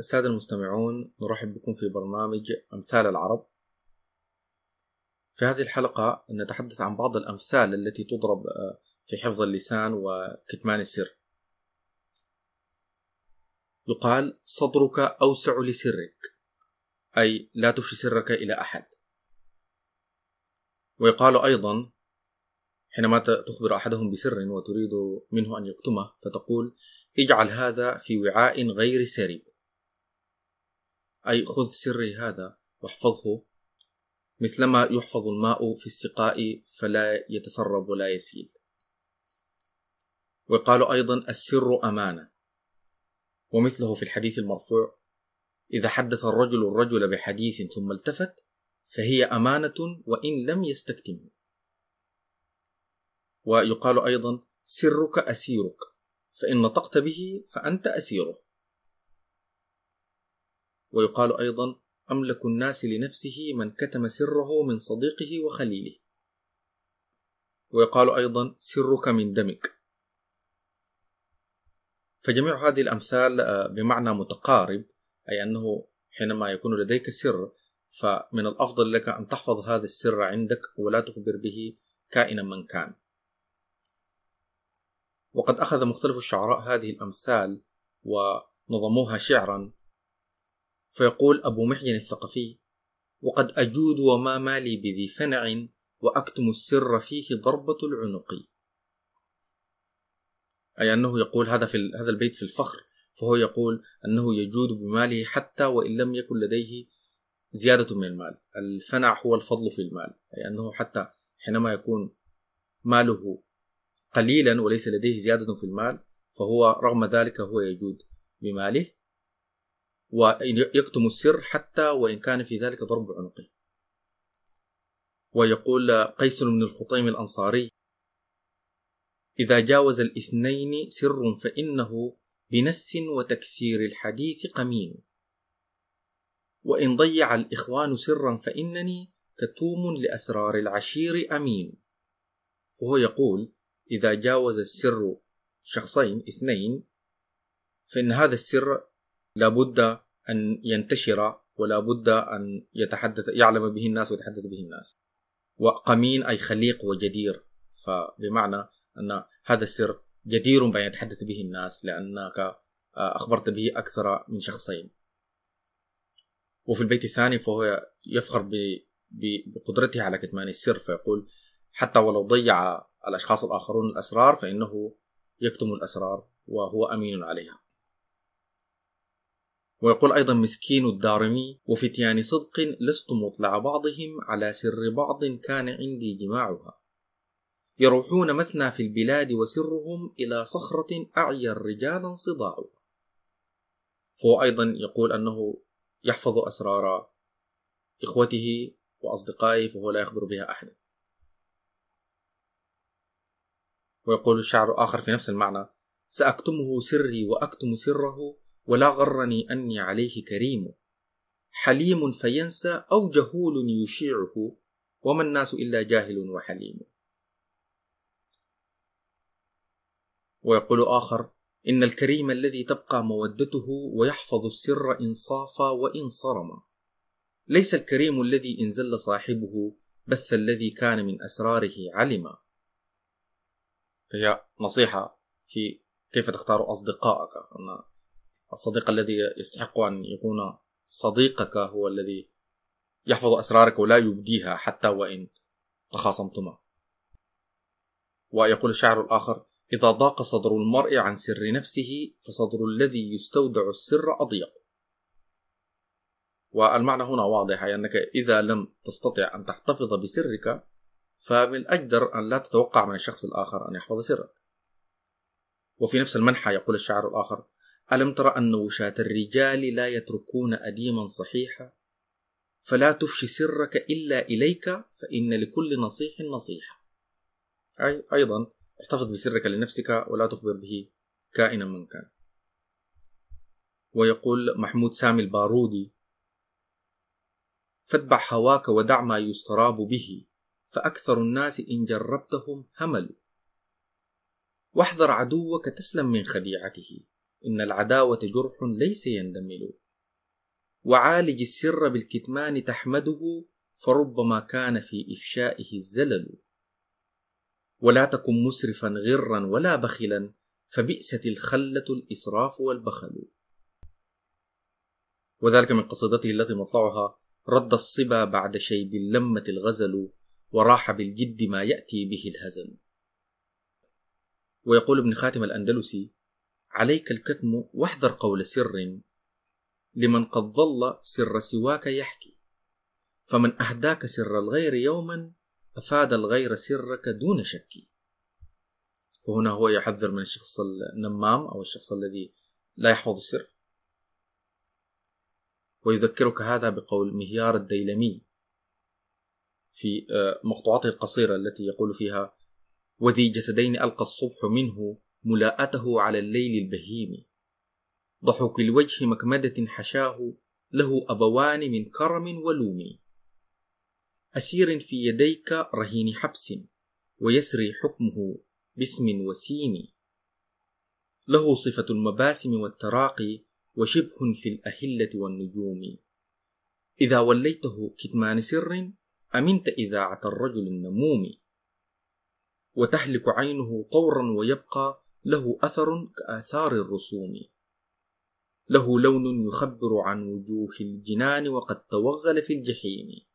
السادة المستمعون نرحب بكم في برنامج أمثال العرب. في هذه الحلقة نتحدث عن بعض الأمثال التي تضرب آه، في حفظ اللسان وكتمان السر. يقال صدرك أوسع لسرك أي لا تفشي سرك إلى أحد. ويقال أيضا حينما تخبر أحدهم بسر وتريد منه أن يكتمه فتقول اجعل هذا في وعاء غير سري. أي خذ سري هذا واحفظه. مثلما يحفظ الماء في السقاء فلا يتسرب ولا يسيل. ويقال أيضا السر أمانة. ومثله في الحديث المرفوع إذا حدث الرجل الرجل بحديث ثم التفت فهي أمانة وإن لم يستكتمه ويقال أيضا سرك أسيرك فإن نطقت به فأنت أسيره. ويقال أيضا أملك الناس لنفسه من كتم سره من صديقه وخليله. ويقال أيضا سرك من دمك. فجميع هذه الأمثال آه، بمعنى متقارب أي أنه حينما يكون لديك سر فمن الأفضل لك أن تحفظ هذا السر عندك ولا تخبر به كائنا من كان. وقد أخذ مختلف الشعراء هذه الأمثال ونظموها شعرا فيقول أبو محجن الثقفي وقد أجود وما مالي بذي فنع وأكتم السر فيه ضربة العنق. أي أنه يقول هذا في هذا البيت في الفخر فهو يقول أنه يجود بماله حتى وإن لم يكن لديه زيادة من المال. الفنع هو الفضل في المال أي أنه حتى حينما يكون ماله قليلا وليس لديه زيادة في المال فهو رغم ذلك هو يجود بماله. ويكتم السر حتى وإن كان في ذلك ضرب عنقه. ويقول قيس بن الخطيم الأنصاري إذا جاوز الاثنين سر فإنه بنث وتكثير الحديث قمين. وإن ضيع الإخوان سرا فإنني كتوم لأسرار العشير أمين. فهو يقول إذا جاوز السر شخصين اثنين فإن هذا السر لابد أن ينتشر ولا بد أن يتحدث يعلم به الناس ويتحدث به الناس. وقمين أي خليق وجدير. فبمعنى أن هذا السر جدير بأن يتحدث به الناس لأنك آه، أخبرت به أكثر من شخصين. وفي البيت الثاني فهو يفخر بقدرته على كتمان السر فيقول حتى ولو ضيع الأشخاص الآخرون الأسرار فإنه يكتم الأسرار وهو أمين عليها. ويقول أيضا مسكين الدارمي وفتيان صدق لست مطلع بعضهم على سر بعض كان عندي جماعها. يروحون مثنى في البلاد وسرهم إلى صخرة أعيا الرجال صداعها فهو أيضا يقول أنه يحفظ أسرار إخوته وأصدقائه فهو لا يخبر بها أحدا ويقول الشعر آخر في نفس المعنى سأكتمه سري وأكتم سره ولا غرني أني عليه كريم. حليم فينسى أو جهول يشيعه وما الناس إلا جاهل وحليم. ويقول آخر إن الكريم الذي تبقى مودته ويحفظ السر إن صافى وإن صرم. ليس الكريم الذي إن زل صاحبه بث الذي كان من أسراره علما. هي نصيحة في كيف تختار أصدقائك. أن الصديق الذي يستحق أن يكون صديقك هو الذي يحفظ أسرارك ولا يبديها حتى وإن تخاصمتما. ويقول الشاعر الآخر إذا ضاق صدر المرء عن سر نفسه فصدر الذي يستودع السر أضيق. والمعنى هنا واضح أي أنك إذا لم تستطع أن تحتفظ بسرك فمن أجدر أن لا تتوقع من الشخص الآخر أن يحفظ سرك. وفي نفس المنحى يقول الشاعر الآخر ألم تر أن وشاة الرجال لا يتركون أديما صحيحا؟ فلا تفشي سرك إلا إليك فإن لكل نصيح نصيحة. أي أيضا احتفظ بسرك لنفسك ولا تخبر به كائنا من كان. ويقول محمود سامي البارودي فاتبع هواك ودع ما يستراب به فأكثر الناس إن جربتهم هملوا. واحذر عدوك تسلم من خديعته. إن العداوة جرح ليس يندمل. وعالج السر بالكتمان تحمده فربما كان في إفشائه الزلل. ولا تكن مسرفا غرا ولا بخلا فبئست الخلة الإسراف والبخل. وذلك من قصيدته التي مطلعها رد الصبا بعد شيب اللمة الغزل وراح بالجد ما يأتي به الهزل. ويقول ابن خاتم الأندلسي عليك الكتم واحذر قول سر لمن قد ظل سر سواك يحكي. فمن أهداك سر الغير يوما أفاد الغير سرك دون شك. فهنا هو يحذر من الشخص النمام أو الشخص الذي لا يحفظ السر. ويذكرك هذا بقول مهيار الديلمي في آه، مقطوعاته القصيرة التي يقول فيها وذي جسدين ألقى الصبح منه ملاءته على الليل البهيم. ضحك الوجه مكمدة حشاه له أبوان من كرم ولوم. أسير في يديك رهين حبس ويسري حكمه باسم وسيم. له صفة المباسم والتراقي وشبه في الأهلة والنجوم. إذا وليته كتمان سر أمنت إذاعة الرجل النموم. وتهلك عينه طورا ويبقى له أثر كآثار الرسوم. له لون يخبر عن وجوه الجنان وقد توغل في الجحيم.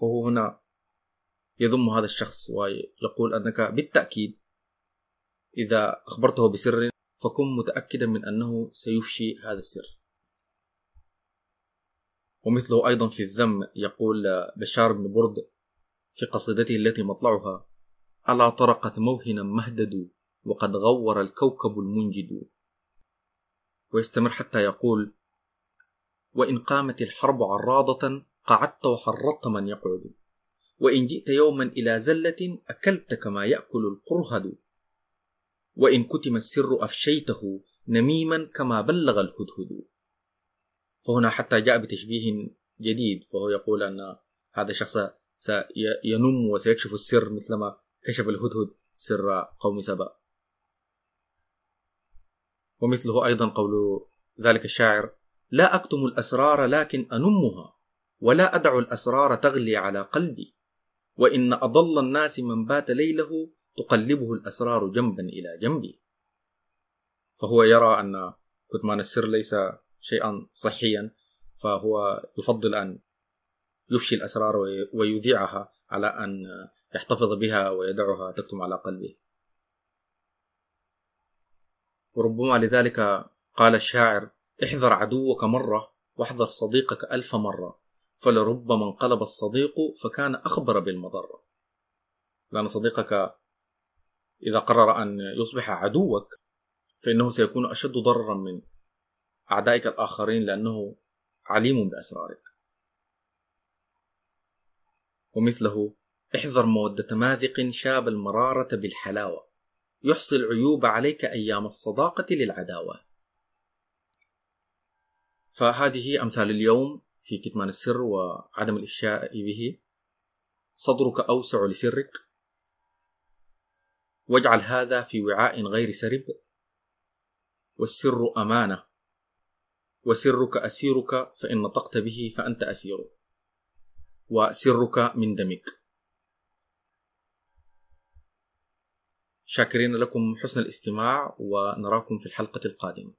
فهو هنا يذم هذا الشخص ويقول أنك بالتأكيد إذا أخبرته بسر فكن متأكدا من أنه سيفشي هذا السر. ومثله أيضا في الذم يقول بشار بن برد في قصيدته التي مطلعها ألا طرقت موهنا مهدد وقد غور الكوكب المنجد. ويستمر حتى يقول وإن قامت الحرب عراضة قعدت وحرضت من يقعد. وإن جئت يوما إلى زلة أكلت كما يأكل القرهد. وإن كتم السر أفشيته نميما كما بلغ الهدهد. فهنا حتى جاء بتشبيه جديد فهو يقول أن هذا الشخص سينم وسيكشف السر مثلما كشف الهدهد سر قوم سبأ. ومثله أيضا قول ذلك الشاعر لا أكتم الأسرار لكن أنمها ولا أدع الأسرار تغلي على قلبي وإن أضل الناس من بات ليله تقلبه الأسرار جنبا إلى جنبي. فهو يرى أن كتمان السر ليس شيئا صحيا فهو يفضل أن يفشي الأسرار ويذيعها على أن يحتفظ بها ويدعها تكتم على قلبه. وربما لذلك قال الشاعر احذر عدوك مرة واحذر صديقك ألف مرة. فلربما انقلب الصديق فكان أخبر بالمضرة. لأن صديقك إذا قرر أن يصبح عدوك فإنه سيكون أشد ضررا من أعدائك الآخرين لأنه عليم بأسرارك. ومثله احذر مودة ماذق شاب المرارة بالحلاوة. يحصي العيوب عليك أيام الصداقة للعداوة. فهذه أمثال اليوم في كتمان السر وعدم الإفشاء به. صدرك أوسع لسرك. واجعل هذا في وعاء غير سرب. والسر أمانة. وسرك أسيرك فإن نطقت به فأنت أسير. وسرك من دمك. شاكرين لكم حسن الاستماع ونراكم في الحلقة القادمة